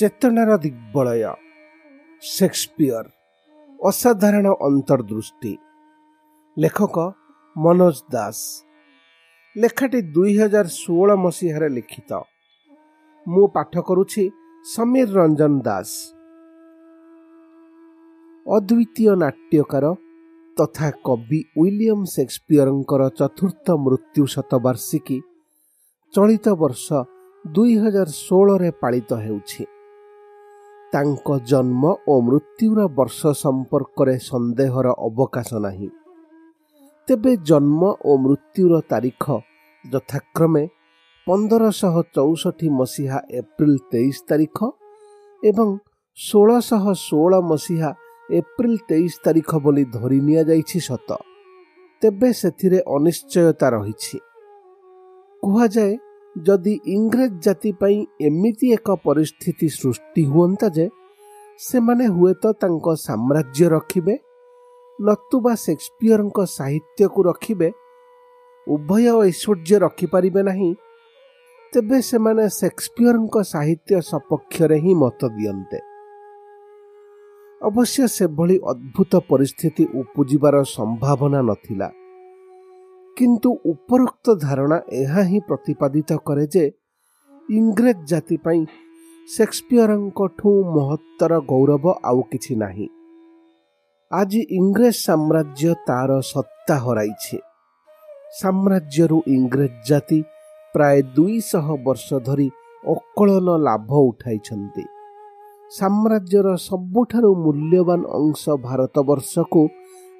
ଚେତନାର ଦିଗ୍ବଳୟ। ସେକ୍ସପିୟର ଅସାଧାରଣ ଅନ୍ତର୍ଦୃଷ୍ଟି। ଲେଖକ ମନୋଜ ଦାସ। ଲେଖାଟି ଦୁଇ ହଜାର ଷୋହଳ ମସିହାରେ ଲିଖିତ। ମୁଁ ପାଠ କରୁଛି ସମୀର ରଞ୍ଜନ ଦାସ। ଅଦ୍ୱିତୀୟ ନାଟ୍ୟକାର ତଥା କବି ୱିଲିୟମ ସେକ୍ସପିୟରଙ୍କର ଚତୁର୍ଥ ମୃତ୍ୟୁ ଶତବାର୍ଷିକୀ ଚଳିତ ବର୍ଷ ଦୁଇ ହଜାର ଷୋହଳରେ ପାଳିତ ହେଉଛି। ତାଙ୍କ ଜନ୍ମ ଓ ମୃତ୍ୟୁର ବର୍ଷ ସମ୍ପର୍କରେ ସନ୍ଦେହର ଅବକାଶ ନାହିଁ। ତେବେ ଜନ୍ମ ଓ ମୃତ୍ୟୁର ତାରିଖ ଯଥାକ୍ରମେ ପନ୍ଦରଶହ ଚଉଷଠି ମସିହା ଏପ୍ରିଲ ତେଇଶ ତାରିଖ ଏବଂ ଷୋଳଶହ ଷୋହଳ ମସିହା ଏପ୍ରିଲ ତେଇଶ ତାରିଖ ବୋଲି ଧରି ନିଆଯାଇଛି ସତ। ତେବେ ସେଥିରେ ଅନିଶ୍ଚୟତା ରହିଛି। କୁହାଯାଏ ଯଦି ଇଂରେଜ ଜାତି ପାଇଁ ଏମିତି ଏକ ପରିସ୍ଥିତି ସୃଷ୍ଟି ହୁଅନ୍ତା ଯେ ସେମାନେ ହୁଏତ ତାଙ୍କ ସାମ୍ରାଜ୍ୟ ରଖିବେ ନତୁବା ସେକ୍ସପିୟରଙ୍କ ସାହିତ୍ୟକୁ ରଖିବେ ଉଭୟ ଐଶ୍ୱର୍ଯ୍ୟ ରଖିପାରିବେ ନାହିଁ ତେବେ ସେମାନେ ସେକ୍ସପିୟରଙ୍କ ସାହିତ୍ୟ ସପକ୍ଷରେ ହିଁ ମତ ଦିଅନ୍ତେ। ଅବଶ୍ୟ ସେଭଳି ଅଦ୍ଭୁତ ପରିସ୍ଥିତି ଉପୁଜିବାର ସମ୍ଭାବନା ନଥିଲା। କିନ୍ତୁ ଉପରୋକ୍ତ ଧାରଣା ଏହା ହିଁ ପ୍ରତିପାଦିତ କରେ ଯେ ଇଂରେଜ ଜାତି ପାଇଁ ସେକ୍ସପିୟରଙ୍କଠୁ ମହତ୍ତର ଗୌରବ ଆଉ କିଛି ନାହିଁ। ଆଜି ଇଂରେଜ ସାମ୍ରାଜ୍ୟ ତାର ସତ୍ତା ହରାଇଛି। ସାମ୍ରାଜ୍ୟରୁ ଇଂରେଜ ଜାତି ପ୍ରାୟ ଦୁଇଶହ ବର୍ଷ ଧରି ଅକଳନ ଲାଭ ଉଠାଇଛନ୍ତି। ସାମ୍ରାଜ୍ୟର ସବୁଠାରୁ ମୂଲ୍ୟବାନ ଅଂଶ ଭାରତବର୍ଷକୁ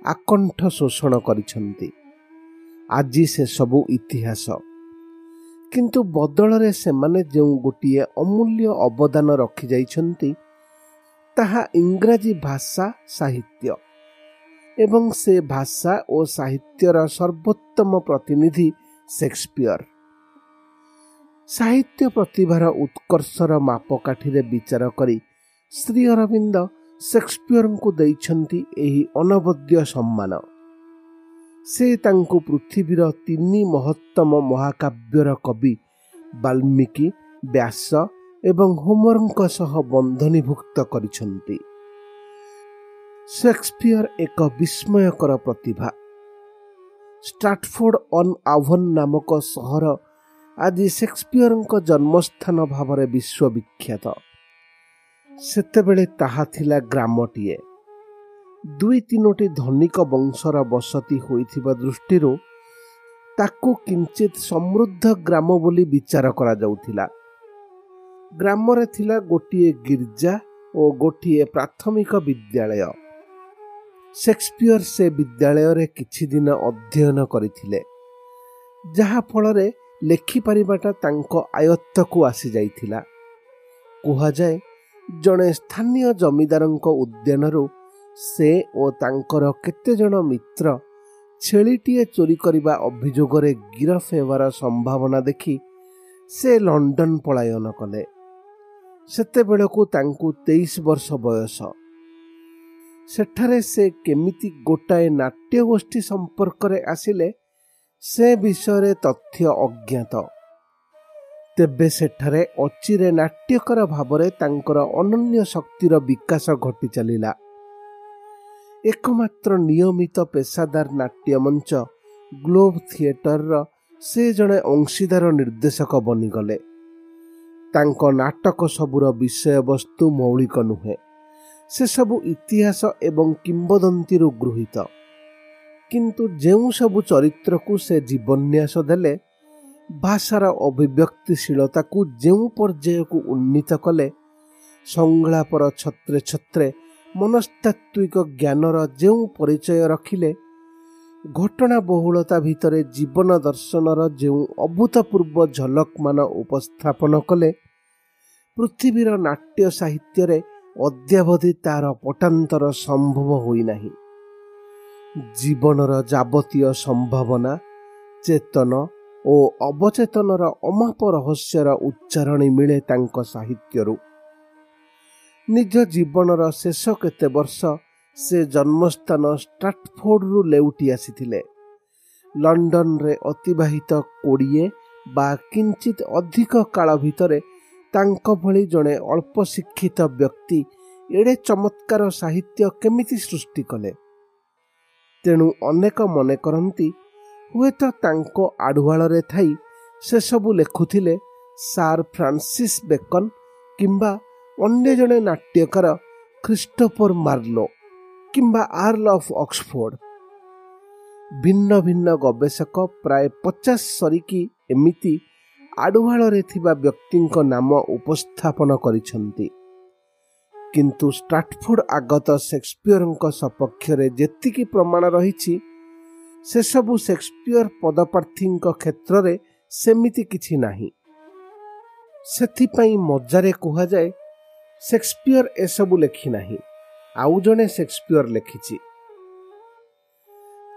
ଆକଣ୍ଠ ଶୋଷଣ କରିଛନ୍ତି। ଆଜି ସେସବୁ ଇତିହାସ। କିନ୍ତୁ ବଦଳରେ ସେମାନେ ଯେଉଁ ଗୋଟିଏ ଅମୂଲ୍ୟ ଅବଦାନ ରଖିଯାଇଛନ୍ତି ତାହା ଇଂରାଜୀ ଭାଷା ସାହିତ୍ୟ। ଏବଂ ସେ ଭାଷା ଓ ସାହିତ୍ୟର ସର୍ବୋତ୍ତମ ପ୍ରତିନିଧି ସେକ୍ସପିୟର ସାହିତ୍ୟ ପ୍ରତିଭାର ଉତ୍କର୍ଷର ମାପକାଠିରେ ବିଚାର କରି ଶ୍ରୀ ଅରବିନ୍ଦ ସେକ୍ସପିୟରଙ୍କୁ ଦେଇଛନ୍ତି ଏହି ଅନବଦ୍ୟ ସମ୍ମାନ। ସେ ତାଙ୍କୁ ପୃଥିବୀର ତିନି ମହତ୍ତମ ମହାକାବ୍ୟର କବି ବାଲ୍ମୀକି ବ୍ୟାସ ଏବଂ ହୋମରଙ୍କ ସହ ବନ୍ଧନୀଭୁକ୍ତ କରିଛନ୍ତି। ସେକ୍ସପିୟର ଏକ ବିସ୍ମୟକର ପ୍ରତିଭା। ଷ୍ଟାଟଫୋର୍ଡ ଅନ୍ ଆଭନ୍ ନାମକ ସହର ଆଜି ସେକ୍ସପିୟରଙ୍କ ଜନ୍ମସ୍ଥାନ ଭାବରେ ବିଶ୍ୱବିଖ୍ୟାତ। ସେତେବେଳେ ତାହା ଥିଲା ଗ୍ରାମଟିଏ। ଦୁଇ ତିନୋଟି ଧନିକ ବଂଶର ବସତି ହୋଇଥିବା ଦୃଷ୍ଟିରୁ ତାକୁ କିଞ୍ଚିତ ସମୃଦ୍ଧ ଗ୍ରାମ ବୋଲି ବିଚାର କରାଯାଉଥିଲା। ଗ୍ରାମରେ ଥିଲା ଗୋଟିଏ ଗିର୍ଜା ଓ ଗୋଟିଏ ପ୍ରାଥମିକ ବିଦ୍ୟାଳୟ। ସେକ୍ସପିୟର ସେ ବିଦ୍ୟାଳୟରେ କିଛି ଦିନ ଅଧ୍ୟୟନ କରିଥିଲେ ଯାହାଫଳରେ ଲେଖିପାରିବାଟା ତାଙ୍କ ଆୟତ୍ତକୁ ଆସିଯାଇଥିଲା। କୁହାଯାଏ ଜଣେ ସ୍ଥାନୀୟ ଜମିଦାରଙ୍କ ଉଦ୍ୟାନରୁ ସେ ଓ ତାଙ୍କର କେତେଜଣ ମିତ୍ର ଛେଳିଟିଏ ଚୋରି କରିବା ଅଭିଯୋଗରେ ଗିରଫ ହେବାର ସମ୍ଭାବନା ଦେଖି ସେ ଲଣ୍ଡନ ପଳାୟନ କଲେ। ସେତେବେଳକୁ ତାଙ୍କୁ ତେଇଶ ବର୍ଷ ବୟସ। ସେଠାରେ ସେ କେମିତି ଗୋଟାଏ ନାଟ୍ୟ ଗୋଷ୍ଠୀ ସମ୍ପର୍କରେ ଆସିଲେ ସେ ବିଷୟରେ ତଥ୍ୟ ଅଜ୍ଞାତ। ତେବେ ସେଠାରେ ଅଚିରେ ନାଟ୍ୟକର ଭାବରେ ତାଙ୍କର ଅନନ୍ୟ ଶକ୍ତିର ବିକାଶ ଘଟି ଚାଲିଲା ଏକମାତ୍ର ନିୟମିତ ପେସାଦାର ନାଟ୍ୟ ମଞ୍ଚ ଗ୍ଲୋବ୍ ଥିଏଟରର ସେ ଜଣେ ଅଂଶୀଦାର ନିର୍ଦ୍ଦେଶକ ବନିଗଲେ। ତାଙ୍କ ନାଟକ ସବୁର ବିଷୟବସ୍ତୁ ମୌଳିକ ନୁହେଁ। ସେସବୁ ଇତିହାସ ଏବଂ କିମ୍ବଦନ୍ତୀରୁ ଗୃହୀତ। କିନ୍ତୁ ଯେଉଁ ସବୁ ଚରିତ୍ରକୁ ସେ ଜୀବନ୍ୟାସ ଦେଲେ ଭାଷାର ଅଭିବ୍ୟକ୍ତିଶୀଳତାକୁ ଯେଉଁ ପର୍ଯ୍ୟାୟକୁ ଉନ୍ନୀତ କଲେ ସଂଳାପର ଛତ୍ରେ ଛତ୍ରେ ମନସ୍ତାତ୍ତ୍ୱିକ ଜ୍ଞାନର ଯେଉଁ ପରିଚୟ ରଖିଲେ ଘଟଣା ବହୁଳତା ଭିତରେ ଜୀବନ ଦର୍ଶନର ଯେଉଁ ଅଭୂତପୂର୍ବ ଝଲକମାନ ଉପସ୍ଥାପନ କଲେ ପୃଥିବୀର ନାଟ୍ୟ ସାହିତ୍ୟରେ ଅଦ୍ୟାବଧି ତାର ପଟାନ୍ତର ସମ୍ଭବ ହୋଇନାହିଁ। ଜୀବନର ଯାବତୀୟ ସମ୍ଭାବନା ଚେତନ ଓ ଅବଚେତନର ଅମାପ ରହସ୍ୟର ଉଚ୍ଚାରଣୀ ମିଳେ ତାଙ୍କ ସାହିତ୍ୟରୁ। ନିଜ ଜୀବନର ଶେଷ କେତେ ବର୍ଷ ସେ ଜନ୍ମସ୍ଥାନ ଷ୍ଟାଟଫୋର୍ଡରୁ ଲେଉଟି ଆସିଥିଲେ। ଲଣ୍ଡନରେ ଅତିବାହିତ କୋଡ଼ିଏ ବା କିଞ୍ଚିତ ଅଧିକ କାଳ ଭିତରେ ତାଙ୍କ ଭଳି ଜଣେ ଅଳ୍ପ ଶିକ୍ଷିତ ବ୍ୟକ୍ତି ଏଡ଼େ ଚମତ୍କାର ସାହିତ୍ୟ କେମିତି ସୃଷ୍ଟି କଲେ? ତେଣୁ ଅନେକ ମନେ କରନ୍ତି ହୁଏତ ତାଙ୍କ ଆଢ଼ୁଆଳରେ ଥାଇ ସେସବୁ ଲେଖୁଥିଲେ ସାର୍ ଫ୍ରାନ୍ସିସ୍ ବେକନ୍ କିମ୍ବା ଅନ୍ୟ ଜଣେ ନାଟ୍ୟକାର ଖ୍ରୀଷ୍ଟୋଫର ମାର୍ଲୋ କିମ୍ବା ଆର୍ଲ ଅଫ୍ ଅକ୍ସଫୋର୍ଡ। ଭିନ୍ନ ଭିନ୍ନ ଗବେଷକ ପ୍ରାୟ ପଚାଶ ସରିକି ଏମିତି ଆଡ଼ୁହାଳରେ ଥିବା ବ୍ୟକ୍ତିଙ୍କ ନାମ ଉପସ୍ଥାପନ କରିଛନ୍ତି। କିନ୍ତୁ ଷ୍ଟାଟଫୋର୍ଡ ଆଗତ ସେକ୍ସପିୟରଙ୍କ ସପକ୍ଷରେ ଯେତିକି ପ୍ରମାଣ ରହିଛି ସେସବୁ ସେକ୍ସପିୟର ପଦପ୍ରାର୍ଥୀଙ୍କ କ୍ଷେତ୍ରରେ ସେମିତି କିଛି ନାହିଁ। ସେଥିପାଇଁ ମଜାରେ କୁହାଯାଏ ସେକ୍ସପିୟର ଏସବୁ ଲେଖିନାହିଁ ଆଉ ଜଣେ ସେକ୍ସପିୟର ଲେଖିଛି।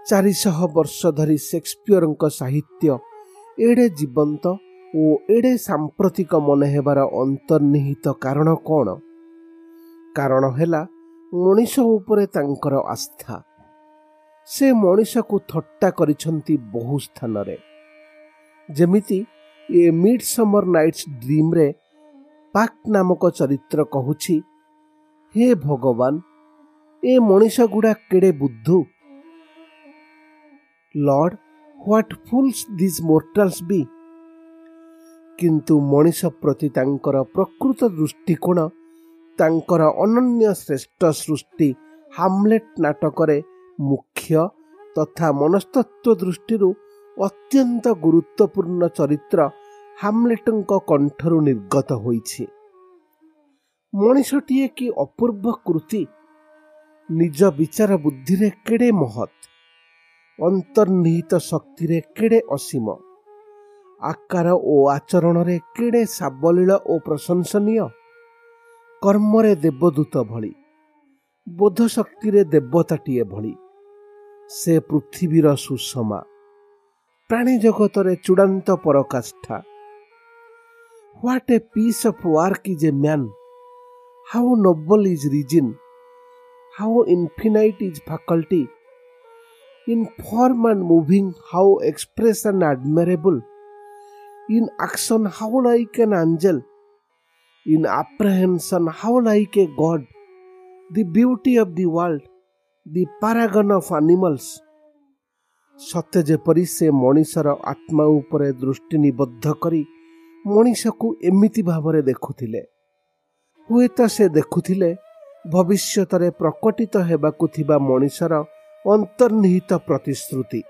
ଚାରିଶହ ବର୍ଷ ଧରି ସେକ୍ସପିୟରଙ୍କ ସାହିତ୍ୟ ଏଡ଼େ ଜୀବନ୍ତ ଓ ଏଡ଼େ ସାମ୍ପ୍ରତିକ ମନେ ହେବାର ଅନ୍ତର୍ନିହିତ କାରଣ କ'ଣ? କାରଣ ହେଲା ମଣିଷ ଉପରେ ତାଙ୍କର ଆସ୍ଥା। ସେ ମଣିଷକୁ ଥଟ୍ଟା କରିଛନ୍ତି ବହୁ ସ୍ଥାନରେ। ଯେମିତି ଏ ମିଡ୍ ସମର ନାଇଟ୍ସ ଡ୍ରିମ୍ରେ ପାକ୍ ନାମକ ଚରିତ୍ର କହୁଛି ହେ ଭଗବାନ ଏ ମଣିଷ ଗୁଡ଼ା କେଡ଼େ ବୁଦ୍ଧୁ? Lord what fools these mortals be କିନ୍ତୁ ମଣିଷ ପ୍ରତି ତାଙ୍କର ପ୍ରକୃତ ଦୃଷ୍ଟିକୋଣ ତାଙ୍କର ଅନନ୍ୟ ଶ୍ରେଷ୍ଠ ସୃଷ୍ଟି ହାମଲେଟ୍ ନାଟକରେ ମୁଖ୍ୟ ତଥା ମନସ୍ତତ୍ଵ ଦୃଷ୍ଟିରୁ ଅତ୍ୟନ୍ତ ଗୁରୁତ୍ୱପୂର୍ଣ୍ଣ ଚରିତ୍ର ହାମଲେଟଙ୍କ କଣ୍ଠରୁ ନିର୍ଗତ ହୋଇଛି। ମଣିଷଟିଏ କି ଅପୂର୍ବ କୃତି ନିଜ ବିଚାର ବୁଦ୍ଧିରେ କେଡ଼େ ମହତ୍ ଅନ୍ତର୍ନିହିତ ଶକ୍ତିରେ କେଡ଼େ ଅସୀମ ଆକାର ଓ ଆଚରଣରେ କେଡ଼େ ସାବଲୀଳ ଓ ପ୍ରଶଂସନୀୟ କର୍ମରେ ଦେବଦୂତ ଭଳି ବୋଧ ଶକ୍ତିରେ ଦେବତାଟିଏ ଭଳି ସେ ପୃଥିବୀର ସୁଷମା ପ୍ରାଣୀ ଜଗତରେ ଚୂଡ଼ାନ୍ତ ପରକାଷ୍ଠା What a piece of work is a man how noble is reason how infinite is faculty in form and moving how express and admirable in action how like an angel in apprehension, how like a god, the beauty of the world, the paragon of animals. ସତେ ଯେପରି ସେ ମଣିଷର ଆତ୍ମା ଉପରେ ଦୃଷ୍ଟି ନିବଦ୍ଧ କରି ମଣିଷକୁ ଏମିତି ଭାବରେ ଦେଖୁଥିଲେ। ହୁଏତ ସେ ଦେଖୁଥିଲେ ଭବିଷ୍ୟତରେ ପ୍ରକଟିତ ହେବାକୁ ଥିବା ମଣିଷର ଅନ୍ତର୍ନିହିତ ପ୍ରତିଶ୍ରୁତି।